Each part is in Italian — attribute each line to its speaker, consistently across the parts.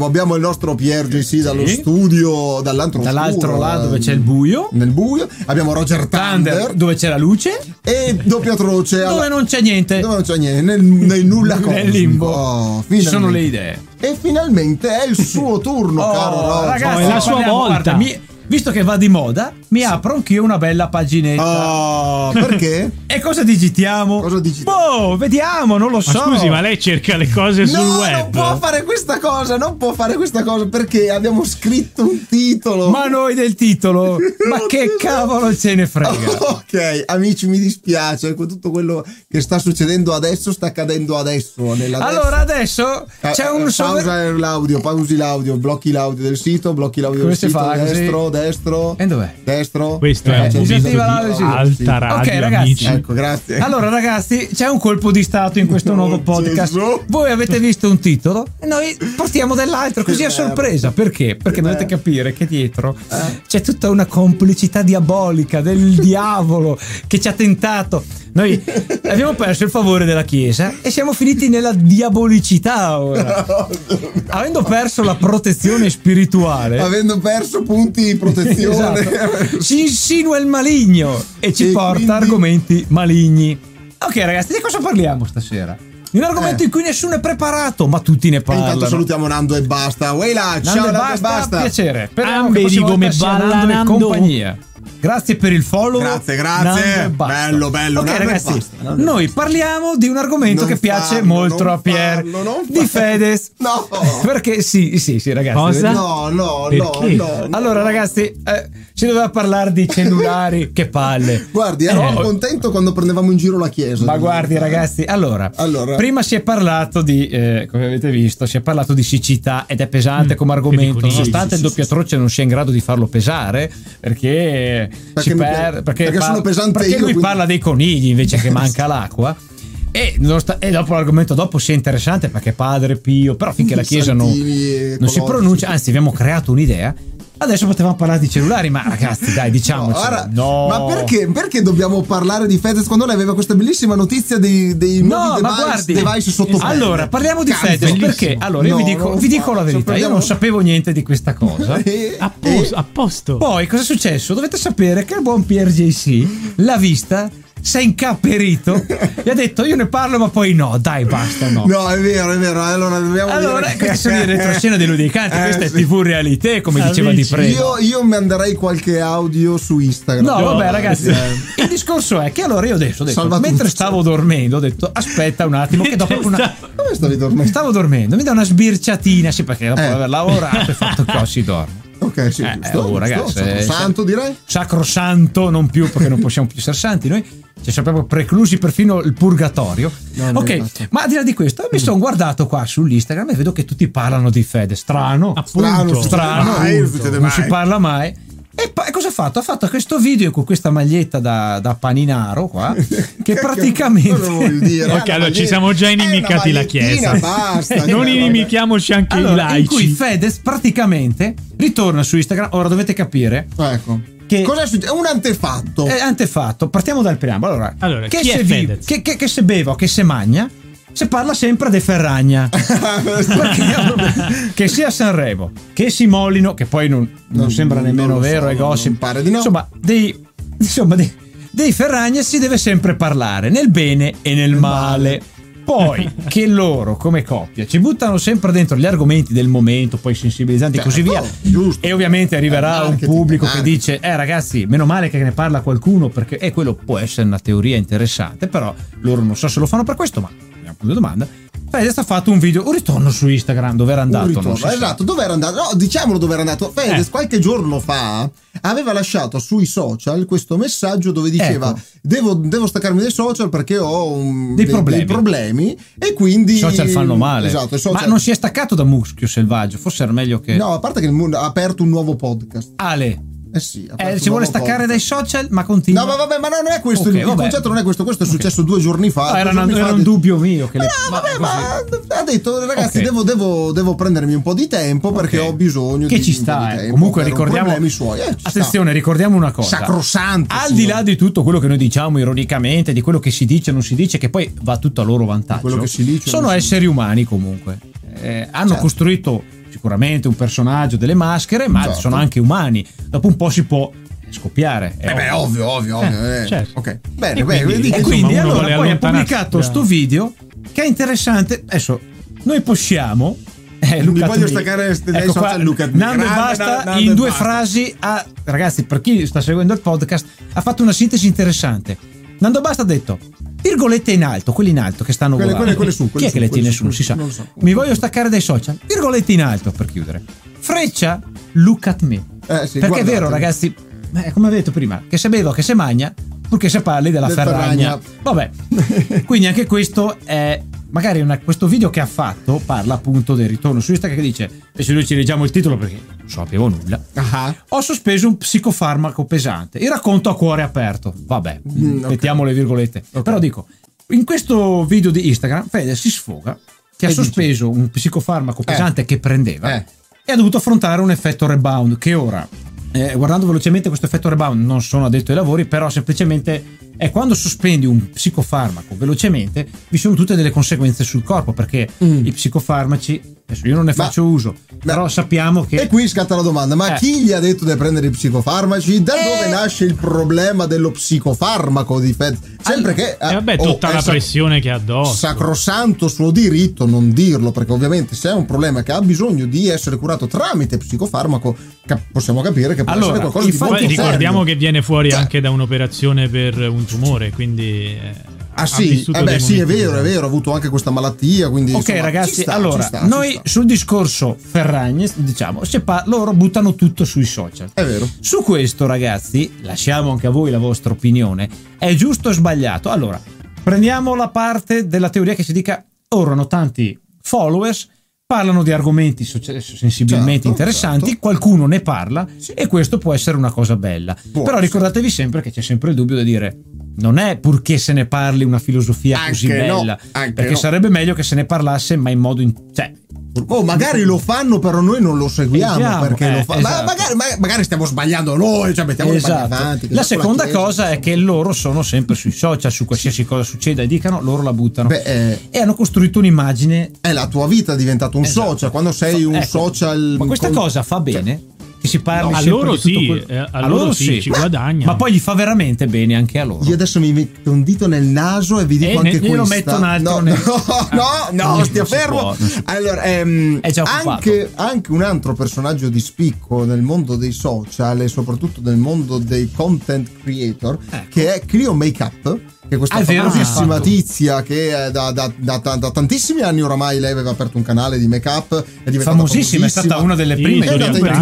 Speaker 1: Abbiamo il nostro Pier JC dallo
Speaker 2: Sì.
Speaker 1: studio, dall'altro,
Speaker 2: Dall'altro
Speaker 1: oscuro,
Speaker 2: lato dove c'è il buio.
Speaker 1: Nel buio. Abbiamo Roger
Speaker 2: Thunder,
Speaker 1: Thunder
Speaker 2: dove c'è la luce.
Speaker 1: e doppia croce. alla-
Speaker 2: Dove non c'è niente.
Speaker 1: dove non c'è niente, nel, nel nulla cosmico.
Speaker 2: Nel limbo.
Speaker 1: Oh,
Speaker 2: Ci sono le idee.
Speaker 1: E finalmente è il suo turno,
Speaker 2: Oh,
Speaker 1: caro Roger.
Speaker 2: ragazzi,
Speaker 3: Oh, è la sua volta.
Speaker 2: guarda, mi- visto che va di moda, mi apro anch'io una bella paginetta.
Speaker 1: Oh, perché?
Speaker 2: E cosa digitiamo?
Speaker 1: Cosa digitiamo?
Speaker 2: Boh, vediamo, non lo
Speaker 3: Ma
Speaker 2: so.
Speaker 3: scusi, ma lei cerca le cose sul
Speaker 1: no,
Speaker 3: web?
Speaker 1: non può fare questa cosa, non può fare questa cosa perché abbiamo scritto un titolo.
Speaker 2: Ma noi del titolo, ma che cavolo ce ne frega?
Speaker 1: Ok, amici, mi dispiace. Tutto quello che sta succedendo adesso sta accadendo adesso.
Speaker 2: Allora adesso
Speaker 1: Eh,
Speaker 2: c'è
Speaker 1: eh,
Speaker 2: un
Speaker 1: pausa l'audio, pausi l'audio, blocchi l'audio del sito, blocchi l'audio
Speaker 2: Come
Speaker 1: del
Speaker 2: si
Speaker 1: sito,
Speaker 2: fa, così?
Speaker 1: destro, destro.
Speaker 2: E dov'è?
Speaker 1: Destro.
Speaker 3: Questo
Speaker 1: Eh,
Speaker 3: è
Speaker 2: di
Speaker 1: di
Speaker 2: sì.
Speaker 3: alta radio,
Speaker 2: Ok, ragazzi.
Speaker 3: amici.
Speaker 1: Ecco, grazie.
Speaker 2: Allora ragazzi, c'è un colpo di stato in questo
Speaker 1: Oh,
Speaker 2: nuovo podcast.
Speaker 1: Gesù.
Speaker 2: Voi avete visto un titolo e noi portiamo dell'altro così a sorpresa. Perché? Perché
Speaker 1: Che
Speaker 2: dovete capire che dietro
Speaker 1: Eh.
Speaker 2: c'è tutta una complicità diabolica del diavolo che ci ha tentato. Noi abbiamo perso il favore della Chiesa e siamo finiti nella diabolicità ora. Avendo perso la protezione spirituale.
Speaker 1: Avendo perso punti di protezione.
Speaker 2: Esatto. Si insinua il maligno e ci
Speaker 1: E
Speaker 2: porta
Speaker 1: quindi-
Speaker 2: argomenti maligni. Ok, ragazzi, di cosa parliamo stasera? Di un argomento
Speaker 1: Eh.
Speaker 2: in cui nessuno è preparato, ma tutti ne
Speaker 1: E
Speaker 2: parlano.
Speaker 1: intanto salutiamo Nando e basta.
Speaker 2: Nando
Speaker 1: ciao
Speaker 2: e
Speaker 1: Nando e
Speaker 2: basta,
Speaker 1: basta.
Speaker 2: piacere. Speriamo che la prossima
Speaker 3: come
Speaker 2: volta sia
Speaker 3: balla
Speaker 2: Nando e compagnia. Grazie per il follow.
Speaker 1: Grazie, grazie. Bello, bello,
Speaker 2: Ok, ragazzi,
Speaker 1: basta,
Speaker 2: noi parliamo di un argomento
Speaker 1: Non
Speaker 2: che piace
Speaker 1: farlo,
Speaker 2: molto
Speaker 1: non
Speaker 2: a Pier.
Speaker 1: farlo, non
Speaker 2: di. Fedez.
Speaker 1: No.
Speaker 2: Perché sì, sì, sì, ragazzi.
Speaker 3: Cosa?
Speaker 1: No, no,
Speaker 3: Perché?
Speaker 1: no, no, no.
Speaker 2: Allora, ragazzi, eh, si doveva parlare di cellulari, che palle.
Speaker 1: Guardi, ero
Speaker 2: Eh,
Speaker 1: contento quando prendevamo in giro la chiesa.
Speaker 2: Ma guardi, ragazzi, allora,
Speaker 1: Allora.
Speaker 2: prima si è parlato di, eh, come avete visto, si è parlato di siccità ed è pesante come argomento, nonostante
Speaker 1: sì,
Speaker 2: il
Speaker 1: sì,
Speaker 2: doppiatroce non sia in grado di farlo pesare, perché,
Speaker 1: Perché
Speaker 2: ci
Speaker 1: mi-
Speaker 2: per- perché,
Speaker 1: perché sono pesante
Speaker 2: perché
Speaker 1: io,
Speaker 2: lui
Speaker 1: quindi-
Speaker 2: parla dei conigli invece che manca l'acqua. E, nonost- e dopo l'argomento dopo sia interessante perché padre Pio, però finché la Chiesa non, non si pronuncia, anzi abbiamo creato un'idea, adesso potevamo parlare di cellulari, ma ragazzi dai
Speaker 1: No,
Speaker 2: diciamoci.
Speaker 1: ora-
Speaker 2: no.
Speaker 1: Ma perché, perché dobbiamo parlare di Fedez quando lei aveva questa bellissima notizia dei, dei
Speaker 2: No,
Speaker 1: nuovi
Speaker 2: ma
Speaker 1: device,
Speaker 2: guardi,
Speaker 1: device sotto pelle?
Speaker 2: allora parliamo di
Speaker 1: Cazzo,
Speaker 2: Fedez
Speaker 1: bellissimo.
Speaker 2: perché allora io
Speaker 1: No,
Speaker 2: vi dico, vi dico la verità, io non sapevo niente di questa cosa.
Speaker 1: E-
Speaker 3: A posto, a posto.
Speaker 2: Poi cosa è successo? Dovete sapere che il buon Pier JC l'ha vista, si è incapperito e ha detto io ne parlo ma poi no, dai basta no.
Speaker 1: No, è vero, è vero. Allora dobbiamo
Speaker 2: Allora,
Speaker 1: dire
Speaker 2: queste sono le retroscene dei ludicanti,
Speaker 1: Eh,
Speaker 2: questa è
Speaker 1: sì.
Speaker 2: TV Realité, come diceva Di
Speaker 3: Amici,
Speaker 2: Prego.
Speaker 1: Io, io manderei qualche audio su Instagram.
Speaker 2: No,
Speaker 3: No,
Speaker 2: vabbè, ragazzi.
Speaker 1: eh.
Speaker 2: Il discorso è che allora io adesso ho detto,
Speaker 1: Salva
Speaker 2: mentre stavo dormendo, ho detto aspetta un attimo, che dopo una,
Speaker 1: Come stavi dormendo?
Speaker 2: stavo dormendo, mi dà una sbirciatina, sì, perché dopo
Speaker 1: Eh.
Speaker 2: aver lavorato e fatto che si dorme.
Speaker 1: Ok, sì,
Speaker 2: Eh,
Speaker 1: giusto,
Speaker 2: oh,
Speaker 1: giusto,
Speaker 2: ragazzi, eh,
Speaker 1: Santo direi.
Speaker 2: sacrosanto, non più perché non possiamo più essere santi noi. Ci siamo proprio preclusi perfino il purgatorio.
Speaker 1: No,
Speaker 2: ok, ma al di là di questo, mi sono guardato qua sull'Instagram e vedo che tutti parlano di fede. Strano,
Speaker 3: Appunto.
Speaker 1: Strano,
Speaker 2: strano,
Speaker 1: mai, non
Speaker 2: si parla mai. E poi cosa ha fatto? Ha fatto questo video con questa maglietta da, da paninaro qua, che praticamente...
Speaker 1: Cosa vuol dire?
Speaker 3: Ok, allora ci siamo già inimicati la Chiesa.
Speaker 1: Basta.
Speaker 3: non
Speaker 1: cioè,
Speaker 3: inimichiamoci anche
Speaker 2: Allora,
Speaker 3: i
Speaker 2: in cui
Speaker 3: laici.
Speaker 2: Fedez praticamente ritorna su Instagram. Ora dovete capire
Speaker 1: Ecco.
Speaker 2: Che-
Speaker 1: Cosa è successo? È un antefatto.
Speaker 2: È antefatto, partiamo dal preambolo. Allora,
Speaker 3: Allora,
Speaker 2: che,
Speaker 3: chi è
Speaker 2: se vi- che, che- che se beva o che se magna, se parla sempre de Ferragna. Perché- che sia Sanremo, che Simolino, che poi non, non
Speaker 1: Non-
Speaker 2: sembra
Speaker 1: non
Speaker 2: nemmeno vero,
Speaker 1: so,
Speaker 2: è gossip.
Speaker 1: pare di no.
Speaker 2: Insomma, dei, insomma, dei, dei Ferragna si deve sempre parlare, nel bene e nel male. Poi che loro come coppia ci buttano sempre dentro gli argomenti del momento, poi sensibilizzanti e così via.
Speaker 1: Certo, giusto.
Speaker 2: E ovviamente arriverà un pubblico che
Speaker 1: marketing.
Speaker 2: dice: Eh, ragazzi, meno male che ne parla qualcuno, perché eh, quello può essere una teoria interessante. Però loro non so se lo fanno per questo, ma è una domanda. Fedez ha fatto un video, un ritorno su Instagram dove era andato.
Speaker 1: Un ritorno, esatto, dove era andato? No, diciamolo dove era andato. Fedez
Speaker 3: Eh.
Speaker 1: qualche giorno fa aveva lasciato sui social questo messaggio dove diceva
Speaker 2: Ecco.
Speaker 1: devo, devo staccarmi dai social perché ho un-
Speaker 2: Dei problemi.
Speaker 1: problemi e quindi...
Speaker 2: I social fanno male.
Speaker 1: Esatto, social-
Speaker 2: Ma non si è staccato da Muschio Selvaggio, forse era meglio che.
Speaker 1: No, a parte che il mondo ha aperto un nuovo podcast.
Speaker 2: Ale,
Speaker 1: Eh sì,
Speaker 2: eh, si vuole staccare
Speaker 1: podcast.
Speaker 2: dai social, ma continua.
Speaker 1: No, ma vabbè, ma no, non è questo.
Speaker 2: Ok,
Speaker 1: il, il concetto non è questo. Questo è successo due giorni fa.
Speaker 2: Ah,
Speaker 1: due
Speaker 2: era, una-
Speaker 1: fa
Speaker 2: era
Speaker 1: ha
Speaker 2: un dubbio mio. Che le...
Speaker 1: No, vabbè, ma ha detto ragazzi,
Speaker 2: Ok.
Speaker 1: devo, devo- devo prendermi un po' di tempo perché ho bisogno
Speaker 2: che
Speaker 1: di
Speaker 2: ci
Speaker 1: un po'
Speaker 2: sta.
Speaker 1: di
Speaker 2: eh. Comunque ricordiamo.
Speaker 1: suoi. Eh, ci sta.
Speaker 2: attenzione, ricordiamo una cosa.
Speaker 1: Sacrosanto.
Speaker 2: Al di là di tutto quello che noi diciamo ironicamente, di quello che si dice o non si dice, che poi va tutto a loro vantaggio.
Speaker 1: Quello che si dice
Speaker 2: sono esseri umani comunque. Eh, hanno
Speaker 1: Certo.
Speaker 2: costruito sicuramente un personaggio, delle maschere, ma
Speaker 1: Certo.
Speaker 2: sono anche umani. Dopo un po' si può scoppiare.
Speaker 1: Eh beh, ovvio, ovvio, ovvio. eh.
Speaker 3: certo.
Speaker 1: Ok. Bene,
Speaker 3: E
Speaker 1: bene.
Speaker 3: quindi-
Speaker 2: E quindi allora poi ha pubblicato
Speaker 3: da-
Speaker 2: sto video che è interessante. Adesso noi possiamo. Eh,
Speaker 1: Mi
Speaker 2: look at
Speaker 1: voglio
Speaker 2: me.
Speaker 1: staccare
Speaker 2: Ecco qua,
Speaker 1: me.
Speaker 2: Nando basta
Speaker 1: Nando
Speaker 2: in due
Speaker 1: basta.
Speaker 2: frasi. ha- ragazzi, per chi sta seguendo il podcast, ha fatto una sintesi interessante. Nando Basta ha detto virgolette in alto, quelli in alto che stanno
Speaker 1: Quelle- quelle- quelle su, quelle
Speaker 2: Chi è
Speaker 1: su,
Speaker 2: che le tiene
Speaker 1: su,
Speaker 2: su? Si sa.
Speaker 1: so.
Speaker 2: Mi voglio staccare dai social. Virgolette in alto per chiudere. Freccia, look at me.
Speaker 1: Eh, sì,
Speaker 2: Perché è
Speaker 1: guardate.
Speaker 2: vero, ragazzi, eh, come ho detto prima, che se bevo, che se magna, purché se parli della
Speaker 1: Del
Speaker 2: ferragna.
Speaker 1: Ferragna.
Speaker 2: Vabbè, quindi anche questo è. Magari una- questo video che ha fatto parla appunto del ritorno su Instagram che dice, e se noi ci leggiamo il titolo perché non sapevo nulla,
Speaker 1: Ah.
Speaker 2: ho sospeso un psicofarmaco pesante. Il racconto a cuore aperto. Vabbè,
Speaker 1: Mm,
Speaker 2: mettiamo le virgolette.
Speaker 1: Ok.
Speaker 2: Però dico, in questo video di Instagram, Fede si sfoga che ha
Speaker 1: E dice-
Speaker 2: sospeso un psicofarmaco pesante che prendeva
Speaker 1: Eh.
Speaker 2: e ha dovuto affrontare un effetto rebound che ora, eh, guardando velocemente questo effetto rebound, non sono addetto ai lavori, però semplicemente è quando sospendi un psicofarmaco velocemente, vi sono tutte delle conseguenze sul corpo, perché
Speaker 1: Mm.
Speaker 2: i psicofarmaci, adesso io non ne
Speaker 1: Ma-
Speaker 2: faccio uso, però sappiamo che...
Speaker 1: E qui scatta la domanda: ma
Speaker 2: Eh.
Speaker 1: chi gli ha detto di prendere i psicofarmaci? Da
Speaker 2: Eh.
Speaker 1: dove nasce il problema dello psicofarmaco di Fed? Sempre che.
Speaker 3: E vabbè,
Speaker 1: oh,
Speaker 3: tutta
Speaker 1: è
Speaker 3: la pressione che ha addosso.
Speaker 1: Sacrosanto suo diritto non dirlo, perché ovviamente se è un problema che ha bisogno di essere curato tramite psicofarmaco, cap- possiamo capire che può
Speaker 2: Allora,
Speaker 1: essere qualcosa di molto
Speaker 3: Poi ricordiamo
Speaker 1: serio.
Speaker 3: che viene fuori
Speaker 1: Cioè-
Speaker 3: anche da un'operazione per un tumore, quindi eh,
Speaker 1: Ah sì, eh beh, sì, è vero, è vero, ha avuto anche questa malattia, quindi
Speaker 2: Ok
Speaker 1: insomma,
Speaker 2: ragazzi,
Speaker 1: sta,
Speaker 2: allora,
Speaker 1: sta,
Speaker 2: noi sul discorso Ferragne, diciamo, pa- loro buttano tutto sui social.
Speaker 1: È vero.
Speaker 2: Su questo ragazzi, lasciamo anche a voi la vostra opinione, è giusto o sbagliato? Allora, prendiamo la parte della teoria che si dica, ora hanno tanti followers, parlano di argomenti sensibilmente
Speaker 1: Certo,
Speaker 2: interessanti,
Speaker 1: certo.
Speaker 2: qualcuno ne parla e questo può essere una cosa bella.
Speaker 1: Può
Speaker 2: Però ricordatevi sempre che c'è sempre il dubbio di dire non è purché se ne parli una filosofia così
Speaker 1: Anche no,
Speaker 2: bella,
Speaker 1: anche
Speaker 2: perché
Speaker 1: no.
Speaker 2: sarebbe meglio che se ne parlasse ma in modo in- cioè,
Speaker 1: Oh, magari lo fanno, però noi non lo seguiamo. Perché
Speaker 2: eh,
Speaker 1: lo fa- ma
Speaker 2: esatto.
Speaker 1: magari, ma- magari stiamo sbagliando noi, cioè mettiamo
Speaker 2: Esatto.
Speaker 1: avanti.
Speaker 2: La seconda
Speaker 1: Chiesa.
Speaker 2: cosa è che loro sono sempre sui social, su qualsiasi cosa succeda e dicano, loro la buttano.
Speaker 1: Beh, eh,
Speaker 2: e hanno costruito un'immagine.
Speaker 1: è la tua vita è diventato un
Speaker 2: Esatto.
Speaker 1: social. Quando sei un
Speaker 2: Ecco,
Speaker 1: social.
Speaker 2: Ma questa
Speaker 1: con-
Speaker 2: cosa fa
Speaker 1: cioè,
Speaker 2: bene? Che si parli
Speaker 3: No, a loro
Speaker 2: di tutto
Speaker 3: sì,
Speaker 2: quello-
Speaker 3: eh, a loro sì, ci guadagnano.
Speaker 2: Ma poi gli fa veramente bene anche a loro.
Speaker 1: Io adesso mi metto un dito nel naso e vi dico
Speaker 2: Eh,
Speaker 1: anche
Speaker 2: ne- io lo
Speaker 1: questa.
Speaker 2: metto un altro
Speaker 1: no,
Speaker 2: nel-
Speaker 1: no, no,
Speaker 2: Ah,
Speaker 1: no, stia fermo.
Speaker 2: può.
Speaker 1: allora, ehm, anche, anche un altro personaggio di spicco nel mondo dei social e soprattutto nel mondo dei content creator,
Speaker 2: Ecco.
Speaker 1: che è Clio Makeup. Che è questa
Speaker 2: Ah,
Speaker 1: famosissima
Speaker 2: ah.
Speaker 1: tizia che da, da- da- da- da tantissimi anni oramai lei aveva aperto un canale di make-up. È diventata
Speaker 2: famosissima, è stata una delle
Speaker 3: Sì,
Speaker 2: prime
Speaker 3: è andata
Speaker 2: youtuber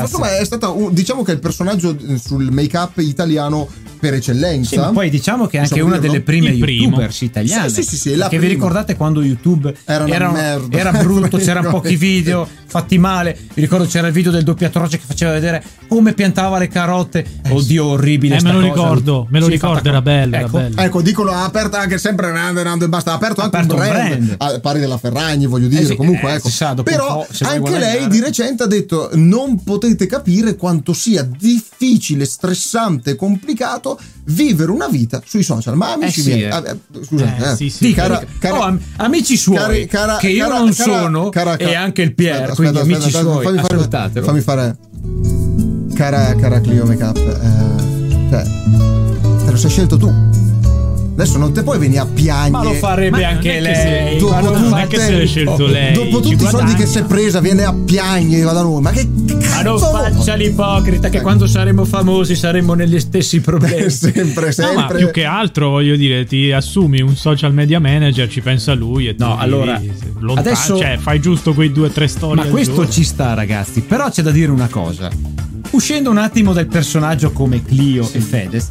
Speaker 1: insomma, è stata diciamo che è il personaggio eh, sul make-up italiano per eccellenza.
Speaker 2: Sì, ma poi diciamo che è anche una
Speaker 1: dirlo?
Speaker 2: delle prime
Speaker 3: Il primo.
Speaker 2: youtubers italiane.
Speaker 1: Sì, sì, sì, sì, la
Speaker 2: Che vi ricordate quando YouTube
Speaker 1: Era una
Speaker 2: era,
Speaker 1: merda.
Speaker 2: era brutto, c'erano pochi video fatti male. Vi ricordo c'era il video del doppiatroce che faceva vedere come piantava le carotte. Oddio, orribile.
Speaker 3: Eh,
Speaker 2: sta
Speaker 3: me lo
Speaker 2: cosa.
Speaker 3: ricordo, me lo
Speaker 2: Sì,
Speaker 3: ricordo, era bello, era
Speaker 2: Ecco,
Speaker 3: bello.
Speaker 1: Ecco, dicono ha aperto anche sempre Nando e e basta. Ha aperto anche
Speaker 2: aperto
Speaker 1: un brand,
Speaker 2: brand.
Speaker 1: a pari della Ferragni, voglio dire.
Speaker 2: Eh sì,
Speaker 1: comunque,
Speaker 2: eh,
Speaker 1: ecco.
Speaker 2: sa,
Speaker 1: Però anche lei di recente ha detto: Non potete capire quanto sia difficile, stressante e complicato vivere una vita sui social. Ma amici
Speaker 2: Eh sì,
Speaker 1: miei,
Speaker 2: eh.
Speaker 1: ah, eh, scusate,
Speaker 3: Eh, sì, sì.
Speaker 2: Dica,
Speaker 1: Cara-
Speaker 2: dica.
Speaker 1: cara-
Speaker 2: Oh, am- amici suoi
Speaker 1: cari- cara-
Speaker 2: che io non sono e anche il Pier
Speaker 1: Aspetta,
Speaker 2: quindi
Speaker 1: aspetta,
Speaker 2: amici
Speaker 1: aspetta,
Speaker 2: suoi
Speaker 1: fammi fare,
Speaker 2: ascoltatelo
Speaker 1: fammi fare cara, cara Clio Makeup eh, cioè te lo sei scelto tu adesso non te puoi venire a piagnere
Speaker 2: ma lo farebbe
Speaker 3: Ma
Speaker 2: anche lei
Speaker 1: Dopo
Speaker 2: ma non
Speaker 1: tutte-
Speaker 3: se l'è scelto
Speaker 2: Oh,
Speaker 3: lei.
Speaker 1: dopo tutti i soldi che si è presa viene a piagnere va da noi ma che
Speaker 2: Ma non
Speaker 1: cazzo
Speaker 2: faccia l'ipocrita che
Speaker 1: Ecco.
Speaker 2: quando saremo famosi saremo negli stessi problemi.
Speaker 1: sempre
Speaker 3: No, ma
Speaker 1: sempre
Speaker 3: più che altro voglio dire, ti assumi un social media manager, ci pensa lui e tu
Speaker 2: No,
Speaker 3: vivi
Speaker 2: allora,
Speaker 3: lontano,
Speaker 2: adesso-
Speaker 3: cioè fai giusto quei due o tre storie
Speaker 2: Ma questo
Speaker 3: giorno.
Speaker 2: ci sta, ragazzi. Però c'è da dire una cosa. Uscendo un attimo dal personaggio come Clio e Fedez,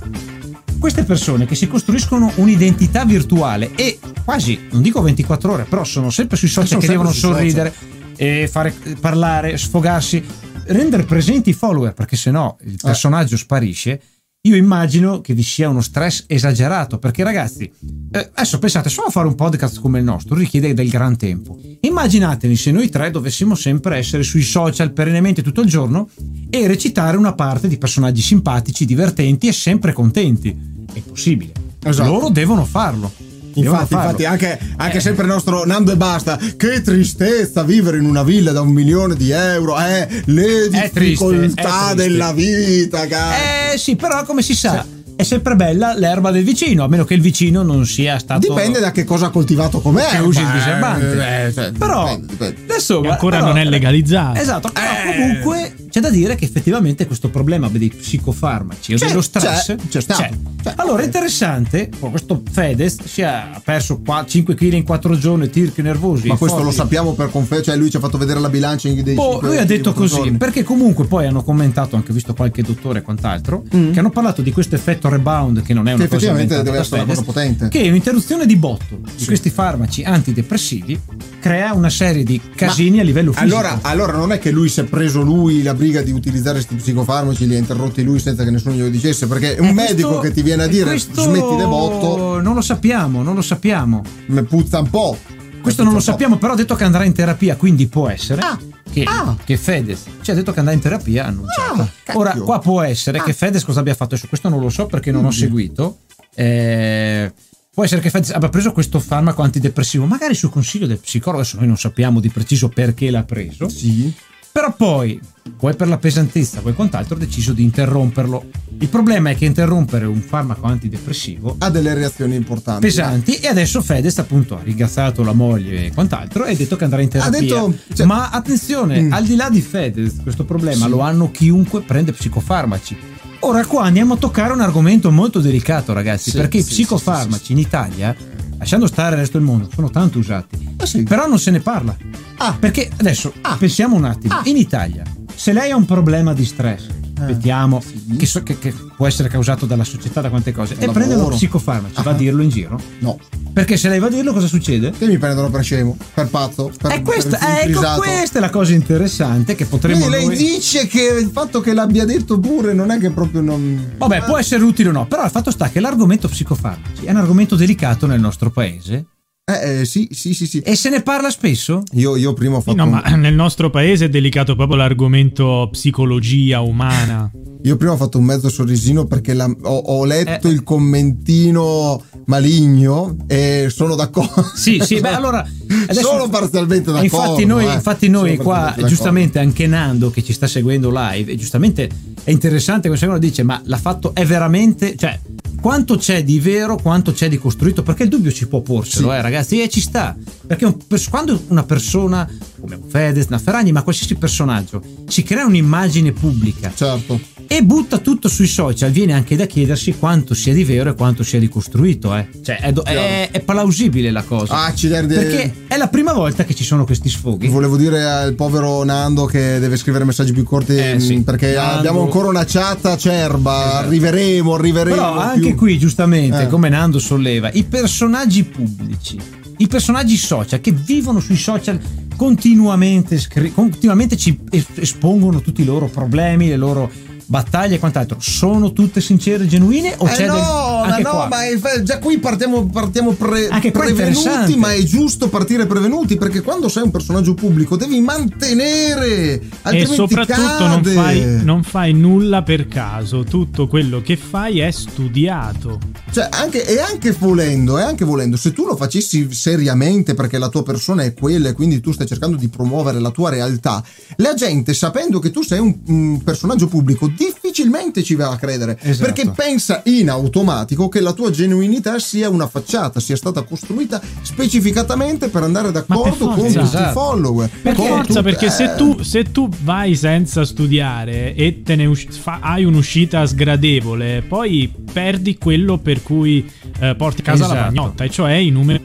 Speaker 2: queste persone che si costruiscono un'identità virtuale e quasi, non dico 24 ore, però sono sempre sui social
Speaker 1: Sono
Speaker 2: che devono
Speaker 1: sui social.
Speaker 2: sorridere e fare, parlare, sfogarsi, rendere presenti i follower, perché sennò il personaggio sparisce. Io immagino che vi sia uno stress esagerato, perché ragazzi, eh, adesso pensate, solo fare un podcast come il nostro richiede del gran tempo. Immaginatevi se noi tre dovessimo sempre essere sui social perennemente tutto il giorno e recitare una parte di personaggi simpatici, divertenti e sempre contenti. È impossibile.
Speaker 1: Esatto.
Speaker 2: Loro devono farlo.
Speaker 1: Infatti, infatti, anche, anche
Speaker 2: Eh.
Speaker 1: sempre il nostro Nando e basta. Che tristezza vivere in una villa da un milione di euro. Eh, le difficoltà
Speaker 2: triste.
Speaker 1: della vita, cazzo.
Speaker 2: Eh sì, però come si sa, è sempre bella l'erba del vicino, a meno che il vicino non sia stato...
Speaker 1: Dipende da che cosa ha coltivato com'è.
Speaker 2: che usi il
Speaker 1: Eh,
Speaker 2: diserbante.
Speaker 1: eh, cioè,
Speaker 2: però
Speaker 1: dipende, dipende.
Speaker 2: adesso
Speaker 3: E ancora
Speaker 2: però-
Speaker 3: non è legalizzato.
Speaker 2: Esatto, però
Speaker 1: Eh.
Speaker 2: comunque c'è da dire che effettivamente questo problema dei psicofarmaci o
Speaker 1: C'è,
Speaker 2: dello stress
Speaker 1: c'è, c'è stato. C'è.
Speaker 2: Allora, interessante, oh, questo Fedez si è ha perso qua 5 kg in 4 giorni, tirchi nervosi.
Speaker 1: Ma questo lo
Speaker 2: forti.
Speaker 1: sappiamo per conferma. Cioè, lui ci ha fatto vedere la bilancia dei cinque-
Speaker 2: lui ha detto così,
Speaker 1: giorni.
Speaker 2: perché comunque poi hanno commentato, anche visto qualche dottore e quant'altro, che hanno parlato di questo effetto rebound, che non è una.
Speaker 1: Che
Speaker 2: cosa
Speaker 1: effettivamente deve essere una cosa potente.
Speaker 2: Che un'interruzione di botto di questi farmaci antidepressivi crea una serie di casini
Speaker 1: Ma
Speaker 2: a livello fisico.
Speaker 1: Allora, allora non è che lui si è preso lui la briga di utilizzare questi psicofarmaci, li ha interrotti lui senza che nessuno glielo dicesse. Perché un
Speaker 2: Eh,
Speaker 1: medico
Speaker 2: questo-
Speaker 1: che ti viene a dire smetti de botto,
Speaker 2: Non lo sappiamo, non lo sappiamo.
Speaker 1: mi puzza un po'.
Speaker 2: Questo non lo sappiamo, però ha detto che andrà in terapia, quindi può essere
Speaker 1: Ah,
Speaker 2: che,
Speaker 1: ah.
Speaker 2: che Fedez ci ha detto che andrà in terapia, ha annunciato.
Speaker 1: Ah.
Speaker 2: Ora, qua può essere che
Speaker 1: Ah.
Speaker 2: Fedez cosa abbia fatto, Su questo non lo so perché non ho
Speaker 1: Mm.
Speaker 2: seguito. Eh, può essere che Fedez abbia preso questo farmaco antidepressivo, magari su consiglio del psicologo, adesso noi non sappiamo di preciso perché l'ha preso.
Speaker 1: Sì.
Speaker 2: Però poi, vuoi per la pesantezza, vuoi quant'altro, ha deciso di interromperlo. Il problema è che interrompere un farmaco antidepressivo
Speaker 1: Ha delle reazioni importanti.
Speaker 2: pesanti e adesso Fedez appunto ha rigazzato la moglie e quant'altro e ha detto che andrà in terapia.
Speaker 1: Ha detto- cioè-
Speaker 2: Ma attenzione,
Speaker 1: Mm.
Speaker 2: al di là di Fedez, questo problema
Speaker 1: Sì.
Speaker 2: lo hanno chiunque prende psicofarmaci. Ora qua andiamo a toccare un argomento molto delicato ragazzi,
Speaker 1: Sì,
Speaker 2: perché
Speaker 1: sì,
Speaker 2: i psicofarmaci in Italia, lasciando stare il resto del mondo, sono tanto usati.
Speaker 1: Ah, sì.
Speaker 2: Però non se ne parla.
Speaker 1: Ah.
Speaker 2: Perché adesso
Speaker 1: Ah.
Speaker 2: pensiamo un attimo,
Speaker 1: Ah.
Speaker 2: in Italia, se lei ha un problema di stress,
Speaker 1: Eh,
Speaker 2: mettiamo,
Speaker 1: sì.
Speaker 2: che, so- che- che può essere causato dalla società, da quante cose, e prende uno psicofarmaci, va
Speaker 1: Ah.
Speaker 2: a dirlo in giro?
Speaker 1: No.
Speaker 2: Perché se lei va a dirlo cosa succede?
Speaker 1: Che mi prendono per scemo, per pazzo, per,
Speaker 2: E questa,
Speaker 1: per
Speaker 2: ecco, questa è la cosa interessante che potremmo
Speaker 1: Quindi lei
Speaker 2: noi-
Speaker 1: dice che il fatto che l'abbia detto pure non è che proprio non.
Speaker 2: Vabbè, può essere utile o no, però il fatto sta che l'argomento psicofarmaci è un argomento delicato nel nostro paese
Speaker 1: Eh, eh, sì, sì, sì, sì.
Speaker 2: e se ne parla spesso.
Speaker 1: Io, io prima ho fatto.
Speaker 3: no,
Speaker 1: un-
Speaker 3: ma nel nostro paese è delicato proprio l'argomento psicologia umana.
Speaker 1: Io prima ho fatto un mezzo sorrisino perché la- ho, ho letto
Speaker 2: Eh.
Speaker 1: il commentino maligno e sono d'accordo.
Speaker 2: Sì, sì, beh, allora adesso-
Speaker 1: Sono parzialmente d'accordo.
Speaker 2: Infatti noi,
Speaker 1: eh.
Speaker 2: infatti noi qua, giustamente anche Nando che ci sta seguendo live, e giustamente è interessante questo uno dice, ma l'ha fatto è veramente, cioè, quanto c'è di vero, quanto c'è di costruito, perché il dubbio ci può porselo,
Speaker 1: Sì.
Speaker 2: eh, ragazzi, e ci sta. Perché un quando una persona, come Fedez, una Ferragni, ma qualsiasi personaggio, si crea un'immagine pubblica
Speaker 1: Certo.
Speaker 2: E butta tutto sui social, viene anche da chiedersi quanto sia di vero e quanto sia di costruito, eh. Cioè, è, do- è- è plausibile la cosa.
Speaker 1: Ah.
Speaker 2: Perché è la prima volta che ci sono questi sfoghi.
Speaker 1: Volevo dire al povero Nando che deve scrivere messaggi più corti
Speaker 2: Eh, sì.
Speaker 1: mh, perché
Speaker 2: Nando-
Speaker 1: abbiamo ancora una chat acerba. Arriveremo, arriveremo.
Speaker 2: Però anche
Speaker 1: più.
Speaker 2: qui, giustamente,
Speaker 1: Eh.
Speaker 2: come Nando solleva, i personaggi pubblici, i personaggi social che vivono sui social continuamente, scri- continuamente ci es- espongono tutti i loro problemi, le loro battaglie e quant'altro, sono tutte sincere e genuine o
Speaker 1: Eh
Speaker 2: c'è
Speaker 1: no,
Speaker 2: del-
Speaker 1: ma
Speaker 2: anche
Speaker 1: no,
Speaker 2: qua?
Speaker 1: ma è- già qui partiamo, partiamo pre-
Speaker 2: Anche qua è
Speaker 1: prevenuti, ma è giusto partire prevenuti perché quando sei un personaggio pubblico devi mantenere,
Speaker 3: e
Speaker 1: altrimenti
Speaker 3: soprattutto non fai, non fai nulla per caso, tutto quello che fai è studiato.
Speaker 1: Cioè, anche, e anche volendo, e anche volendo, se tu lo facessi seriamente perché la tua persona è quella e quindi tu stai cercando di promuovere la tua realtà, la gente sapendo che tu sei un, un personaggio pubblico difficilmente ci va a credere
Speaker 2: Esatto.
Speaker 1: perché pensa in automatico che la tua genuinità sia una facciata, sia stata costruita specificatamente per andare d'accordo con
Speaker 3: forza.
Speaker 1: tutti i
Speaker 2: Esatto.
Speaker 1: follower.
Speaker 3: Per
Speaker 1: con
Speaker 3: forza,
Speaker 1: tutte-
Speaker 3: perché se
Speaker 1: eh,
Speaker 3: tu, se tu vai senza studiare e te ne usci- fa- hai un'uscita sgradevole, poi perdi quello per cui eh, porti a casa la
Speaker 2: Esatto.
Speaker 3: pagnotta, e cioè i numeri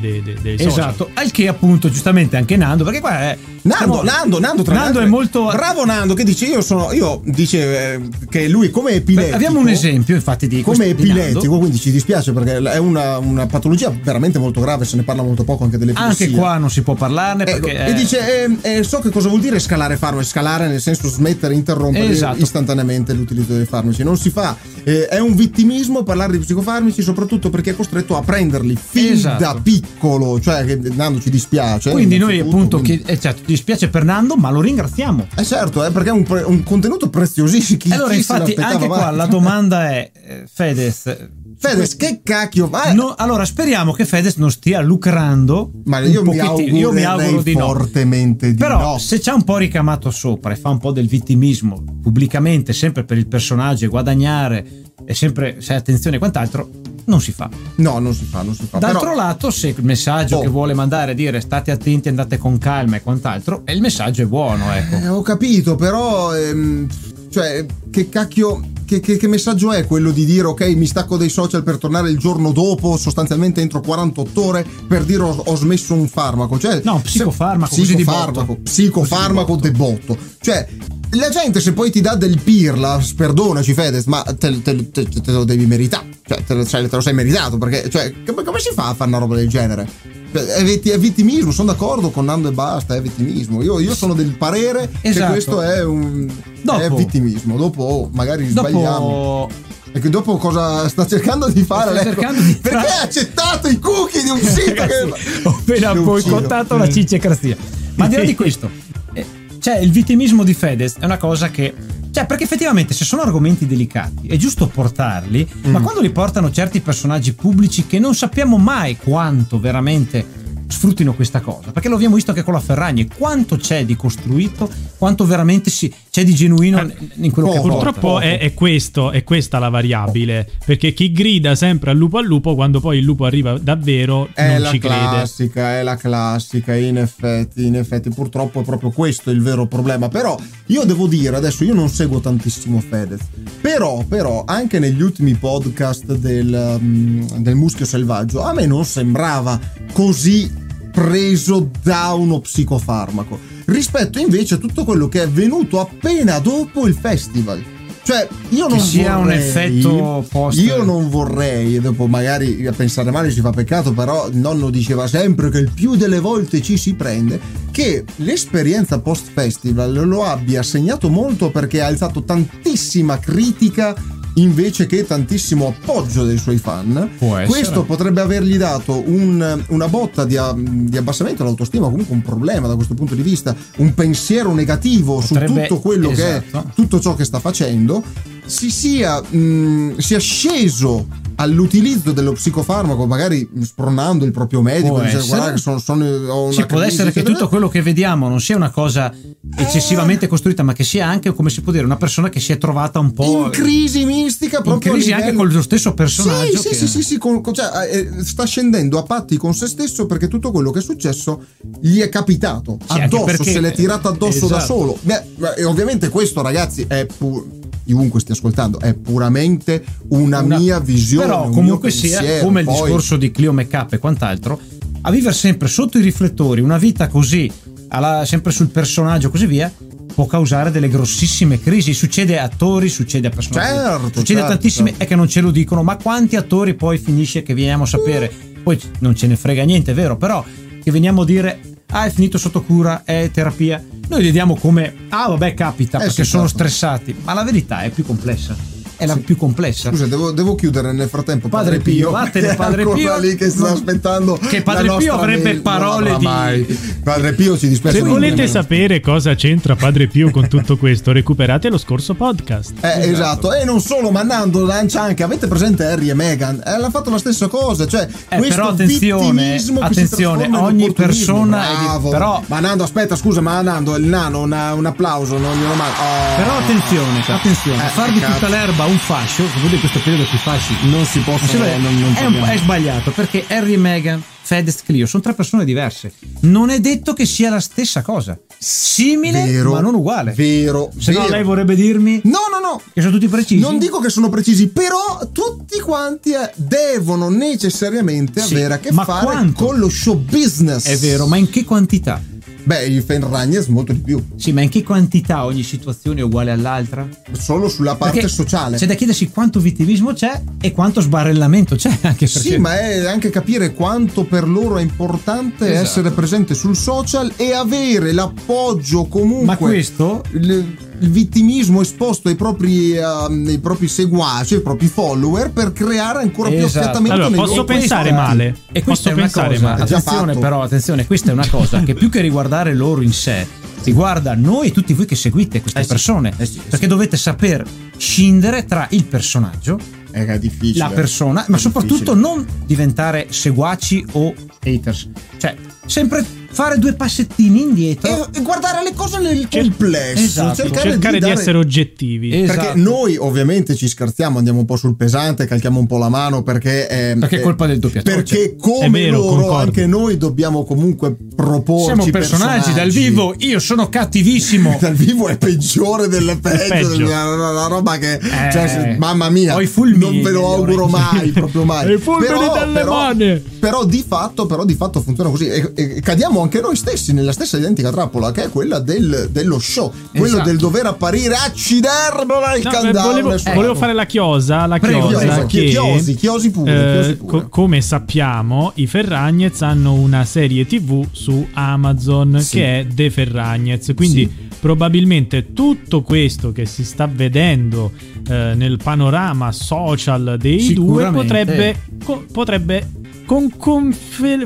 Speaker 3: dei, dei, dei social.
Speaker 2: Esatto, al che appunto giustamente anche Nando, perché qua è...
Speaker 1: Nando, Nando, Nando, tra
Speaker 2: Nando
Speaker 1: l'altro
Speaker 2: è molto...
Speaker 1: bravo Nando che dice io sono io dice eh, che lui come epiletico
Speaker 2: Abbiamo un esempio infatti di
Speaker 1: come epiletico, quindi ci dispiace perché è una, una patologia veramente molto grave, se ne parla molto poco anche delle
Speaker 2: Anche qua non si può parlarne
Speaker 1: Ecco,
Speaker 2: perché...
Speaker 1: e
Speaker 2: eh,
Speaker 1: dice eh, eh, so che cosa vuol dire scalare farmaci scalare nel senso smettere interrompere
Speaker 2: Esatto.
Speaker 1: istantaneamente l'utilizzo dei farmaci non si fa eh, è un vittimismo parlare di psicofarmaci soprattutto perché è costretto a prenderli fin
Speaker 2: Esatto.
Speaker 1: da piccolo cioè che Nando ci dispiace
Speaker 2: Quindi noi appunto,
Speaker 1: quindi-
Speaker 2: che, eh, certo, ti dispiace per Nando, ma lo ringraziamo.
Speaker 1: eh certo, eh, perché è un, un contenuto preziosissimo. Chi,
Speaker 2: allora,
Speaker 1: chi
Speaker 2: infatti, anche qua
Speaker 1: mai?
Speaker 2: la domanda è: eh, Fedez,
Speaker 1: Fedez, che cacchio fa?
Speaker 2: No, allora speriamo che Fedez non stia lucrando.
Speaker 1: Ma io mi,
Speaker 2: pochettino. io mi auguro di no.
Speaker 1: fortemente di
Speaker 2: Però
Speaker 1: no.
Speaker 2: se c'ha un po' ricamato sopra e fa un po' del vittimismo pubblicamente, sempre per il personaggio e guadagnare e sempre se attenzione e quant'altro, non si fa.
Speaker 1: No, non si fa, non si fa.
Speaker 2: D'altro
Speaker 1: Però-
Speaker 2: lato, se il messaggio
Speaker 1: Oh.
Speaker 2: che vuole mandare è dire state attenti, andate con calma e quant'altro, e il messaggio è buono, ecco.
Speaker 1: Eh, ho capito, però. ehm, cioè, che cacchio. Che, che- che messaggio è quello di dire ok mi stacco dai social per tornare il giorno dopo sostanzialmente entro 48 ore per dire ho, ho smesso un farmaco? Cioè
Speaker 2: No, psicofarmaco,
Speaker 1: psicofarmaco psicofarmaco de botto. Cioè la gente se poi ti dà del pirla perdonaci Fedez ma te, te- te- te lo devi meritare cioè te, lo- cioè, te lo sei meritato perché cioè, come, come si fa a fare una roba del genere è, vitti- è vittimismo sono d'accordo con Nando e basta è vittimismo io, io sono del parere che
Speaker 2: Esatto.
Speaker 1: questo è un
Speaker 2: Dopo.
Speaker 1: è vittimismo dopo oh, magari sbagliamo
Speaker 2: Dopo
Speaker 1: e che dopo cosa sta cercando di fare
Speaker 2: cercando di
Speaker 1: perché ha accettato i cookie di un sito
Speaker 2: Ragazzi,
Speaker 1: che
Speaker 2: ho appena boicottato la cicciacrazia. Ma al di là di questo, eh, cioè il vittimismo di Fedez è una cosa che. Cioè, perché effettivamente se sono argomenti delicati è giusto portarli, ma
Speaker 1: Mm.
Speaker 2: quando li portano certi personaggi pubblici che non sappiamo mai quanto veramente sfruttino questa cosa, perché lo abbiamo visto anche con la Ferragni, quanto c'è di costruito, quanto veramente si- c'è di genuino
Speaker 3: Eh,
Speaker 2: in quello che
Speaker 1: poco.
Speaker 2: porta.
Speaker 3: Purtroppo è, è questo, è questa la variabile. Perché chi grida sempre al lupo al lupo, quando poi il lupo arriva davvero,
Speaker 1: è
Speaker 3: non
Speaker 1: la
Speaker 3: ci crede.
Speaker 1: classica, è la classica, in effetti, in effetti purtroppo è proprio questo il vero problema. Però io devo dire, adesso io non seguo tantissimo Fedez, però, però anche negli ultimi podcast del, mm, del Muschio Selvaggio a me non sembrava così preso da uno psicofarmaco rispetto invece a tutto quello che è venuto appena dopo il festival. Cioè, io non
Speaker 2: sia un
Speaker 1: vorrei-
Speaker 2: effetto post-
Speaker 1: Io non vorrei, e dopo magari a pensare male si fa peccato, però il nonno diceva sempre che il più delle volte ci si prende, che l'esperienza post festival lo abbia segnato molto perché ha alzato tantissima critica invece che tantissimo appoggio dei suoi fan. Questo potrebbe avergli dato un- una botta di, a- di abbassamento all'autostima, comunque un problema da questo punto di vista, un pensiero negativo
Speaker 2: Potrebbe-
Speaker 1: su tutto quello che è
Speaker 2: esatto.
Speaker 1: tutto ciò che sta facendo si sia, mh, sia sceso all'utilizzo dello psicofarmaco, magari spronando il proprio medico,
Speaker 2: Può
Speaker 1: dicendo guarda che sono, sono
Speaker 2: Sì, può
Speaker 1: crisi",
Speaker 2: essere che tutto quello che vediamo non sia una cosa eccessivamente costruita, ma che sia anche, come si può dire, una persona che si è trovata un po'
Speaker 1: in crisi mistica
Speaker 2: in
Speaker 1: proprio a
Speaker 2: crisi
Speaker 1: livello-
Speaker 2: anche con lo stesso personaggio.
Speaker 1: Sì, sì,
Speaker 2: che-
Speaker 1: sì, sì, sì, con- cioè, eh, sta scendendo a patti con se stesso perché tutto quello che è successo gli è capitato addosso,
Speaker 2: perché-
Speaker 1: se l'è tirato addosso da
Speaker 2: esatto.
Speaker 1: solo. Beh, e ovviamente questo, ragazzi, è pu- chiunque stia ascoltando, è puramente una,
Speaker 2: Una-
Speaker 1: mia visione.
Speaker 2: Però comunque sia,
Speaker 1: pensiero.
Speaker 2: come il
Speaker 1: Poi-
Speaker 2: discorso di Clio Make e quant'altro, a vivere sempre sotto i riflettori, una vita così, alla- sempre sul personaggio e così via, può causare delle grossissime crisi. Succede a attori, succede a personaggi.
Speaker 1: Certo,
Speaker 2: succede a
Speaker 1: certo,
Speaker 2: tantissimi,
Speaker 1: certo.
Speaker 2: è che non ce lo dicono, ma quanti attori poi finisce che veniamo a sapere? Poi non ce ne frega niente, è vero, però che veniamo a dire, ah è finito sotto cura, è terapia. Noi li diamo come, ah vabbè capita,
Speaker 1: Eh,
Speaker 2: perché
Speaker 1: sì,
Speaker 2: sono
Speaker 1: certo.
Speaker 2: stressati, ma la verità è più complessa. È la più complessa.
Speaker 1: Scusa, devo, devo chiudere nel frattempo.
Speaker 2: Padre Pio, vattene, Padre Pio.
Speaker 1: lì che sta aspettando.
Speaker 2: Che Padre
Speaker 1: la
Speaker 2: Pio avrebbe
Speaker 1: mail.
Speaker 2: parole di-
Speaker 1: mai. Padre Pio, ci dispiace.
Speaker 3: Se volete sapere cosa c'entra Padre Pio con tutto questo, recuperate lo scorso podcast.
Speaker 1: Eh, esatto. e non solo, ma Nando lancia anche. Avete presente Harry e Meghan? Eh, l'ha fatto la stessa cosa. Cioè,
Speaker 2: Eh,
Speaker 1: questo
Speaker 2: però attenzione,
Speaker 1: si
Speaker 2: attenzione, ogni persona è di-
Speaker 1: Bravo.
Speaker 2: però-
Speaker 1: Ma Nando, aspetta, scusa, ma Nando, il nano, una- un applauso, non glielo mando. Oh.
Speaker 2: Però attenzione, attenzione,
Speaker 1: Eh,
Speaker 2: far di
Speaker 1: cazzo.
Speaker 2: tutta l'erba un fascio, soprattutto in questo periodo più fasci,
Speaker 1: Non si possono.
Speaker 2: non vede,
Speaker 1: non- non
Speaker 2: è, un è sbagliato perché Harry e Meghan, Fedez Clio sono tre persone diverse. Non è detto che sia la stessa cosa. Simile,
Speaker 1: Vero,
Speaker 2: ma non uguale.
Speaker 1: Vero.
Speaker 2: Se no,
Speaker 1: vero.
Speaker 2: lei vorrebbe dirmi
Speaker 1: No, no, no.
Speaker 2: che sono tutti precisi.
Speaker 1: Non dico che sono precisi, però tutti quanti eh, devono necessariamente
Speaker 2: Sì,
Speaker 1: avere a che fare
Speaker 2: quanto?
Speaker 1: con lo show business.
Speaker 2: È vero, ma in che quantità?
Speaker 1: Beh, i Fan Ragnez molto di più,
Speaker 2: Sì, ma in che quantità ogni situazione è uguale all'altra?
Speaker 1: solo sulla parte
Speaker 2: Perché
Speaker 1: sociale.
Speaker 2: C'è da chiedersi quanto vittimismo c'è e quanto sbarellamento c'è anche perché
Speaker 1: Sì, ma è anche capire quanto per loro è importante
Speaker 2: Esatto.
Speaker 1: essere presente sul social e avere l'appoggio comunque.
Speaker 2: Ma questo
Speaker 1: Il, il vittimismo esposto ai propri, ehm, ai propri seguaci, ai propri follower per creare ancora più
Speaker 2: Esatto.
Speaker 1: affiatamento
Speaker 3: Allora, posso
Speaker 1: loro
Speaker 3: pensare male?
Speaker 2: E
Speaker 3: Posso
Speaker 2: questa è una
Speaker 3: pensare
Speaker 2: cosa,
Speaker 3: male.
Speaker 2: Attenzione però, attenzione, questa è una cosa che più che riguardare loro in sé, riguarda noi e tutti voi che seguite queste
Speaker 1: Eh sì,
Speaker 2: persone,
Speaker 1: eh sì, eh
Speaker 2: perché dovete saper scindere tra il personaggio
Speaker 1: è difficile.
Speaker 2: la persona, ma soprattutto
Speaker 1: difficile.
Speaker 2: non diventare seguaci o haters. Cioè, sempre fare due passettini indietro.
Speaker 1: E, e guardare le cose nel complesso,
Speaker 2: esatto.
Speaker 1: cercare,
Speaker 3: Cercare di,
Speaker 1: dare-
Speaker 3: essere oggettivi.
Speaker 2: Eh,
Speaker 1: Perché
Speaker 2: Esatto.
Speaker 1: noi ovviamente ci scherziamo, andiamo un po' sul pesante, calchiamo un po' la mano perché... eh,
Speaker 2: Perché è colpa del doppiatore.
Speaker 1: Perché come
Speaker 3: È vero,
Speaker 1: loro
Speaker 3: concordo.
Speaker 1: anche noi dobbiamo comunque proporci
Speaker 2: Siamo personaggi, dal vivo, io sono cattivissimo.
Speaker 1: Dal vivo è peggiore del peggio,
Speaker 3: peggio.
Speaker 1: una roba che...
Speaker 2: Eh,
Speaker 1: cioè, se- mamma mia, non ve lo auguro mai, proprio mai.
Speaker 3: I fulmini delle mani.
Speaker 1: però di fatto, però di fatto funziona così e, e cadiamo anche noi stessi nella stessa identica trappola che è quella del- dello show, quello
Speaker 2: Esatto.
Speaker 1: del dover apparire acciderbola il
Speaker 3: No, eh,
Speaker 1: countdown.
Speaker 3: volevo,
Speaker 1: Ecco.
Speaker 3: volevo fare la chiosa, la
Speaker 2: Prego,
Speaker 3: chiosa che,
Speaker 1: Chiosi, chiosi pure,
Speaker 3: eh,
Speaker 1: chiosi pure.
Speaker 3: co- come sappiamo, i Ferragnez hanno una serie TV su Amazon
Speaker 1: Sì.
Speaker 3: che è The Ferragnez, quindi probabilmente tutto questo che si sta vedendo eh, nel panorama social dei due potrebbe, co- potrebbe con-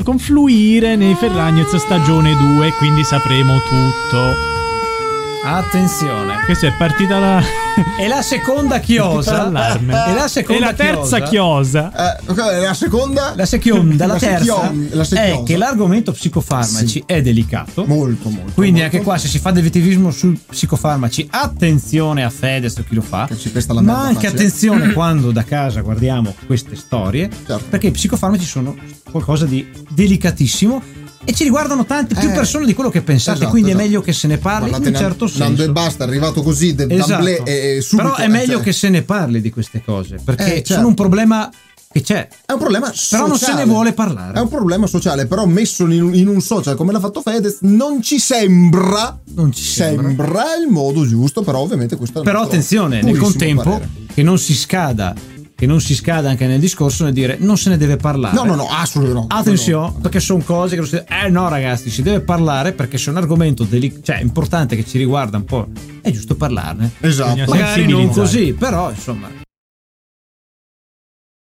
Speaker 3: confluire nei Ferragnez stagione 2, quindi sapremo tutto.
Speaker 2: Attenzione.
Speaker 3: Questa è partita la,
Speaker 2: E la seconda chiosa.
Speaker 3: l'allarme.
Speaker 2: E la seconda
Speaker 3: E la terza
Speaker 2: chiosa.
Speaker 3: chiosa.
Speaker 1: Eh, la seconda?
Speaker 2: La seconda, la,
Speaker 1: La
Speaker 2: terza
Speaker 1: secchion- la
Speaker 2: è che l'argomento psicofarmaci
Speaker 1: Sì.
Speaker 2: è delicato.
Speaker 1: Molto, molto.
Speaker 2: Quindi
Speaker 1: molto.
Speaker 2: anche qua se si fa del vittivismo sul psicofarmaci, attenzione a Fedez o chi lo fa.
Speaker 1: Che ci pesta la
Speaker 2: Ma
Speaker 1: merda
Speaker 2: anche attenzione quando da casa guardiamo queste storie,
Speaker 1: Certo.
Speaker 2: perché i psicofarmaci sono qualcosa di delicatissimo e ci riguardano tante più
Speaker 1: Eh,
Speaker 2: persone di quello che pensate,
Speaker 1: esatto,
Speaker 2: quindi
Speaker 1: esatto.
Speaker 2: è meglio che se ne parli
Speaker 1: Guardate,
Speaker 2: in un certo
Speaker 1: Nando e
Speaker 2: senso.
Speaker 1: basta, è arrivato così, de-
Speaker 2: Esatto.
Speaker 1: e, subito.
Speaker 2: Però è meglio
Speaker 1: cioè,
Speaker 2: che se ne parli di queste cose, perché
Speaker 1: Eh, certo.
Speaker 2: sono un problema che c'è.
Speaker 1: È un problema
Speaker 2: Però non se
Speaker 1: sociale.
Speaker 2: ne vuole parlare.
Speaker 1: È un problema sociale, però messo in un, in un social come l'ha fatto Fedez, non ci sembra.
Speaker 2: Non ci sembra.
Speaker 1: il modo giusto, però ovviamente questo è
Speaker 2: Però attenzione, nel contempo
Speaker 1: parere.
Speaker 2: che non si scada, che non si scada anche nel discorso nel dire non se ne deve parlare.
Speaker 1: No, no, no, assolutamente no.
Speaker 2: Attenzione, perché sono cose che non si Eh no, ragazzi, si deve parlare perché se è un argomento delic- cioè, importante che ci riguarda un po'. È giusto parlarne.
Speaker 1: Esatto.
Speaker 2: Magari non così, però insomma.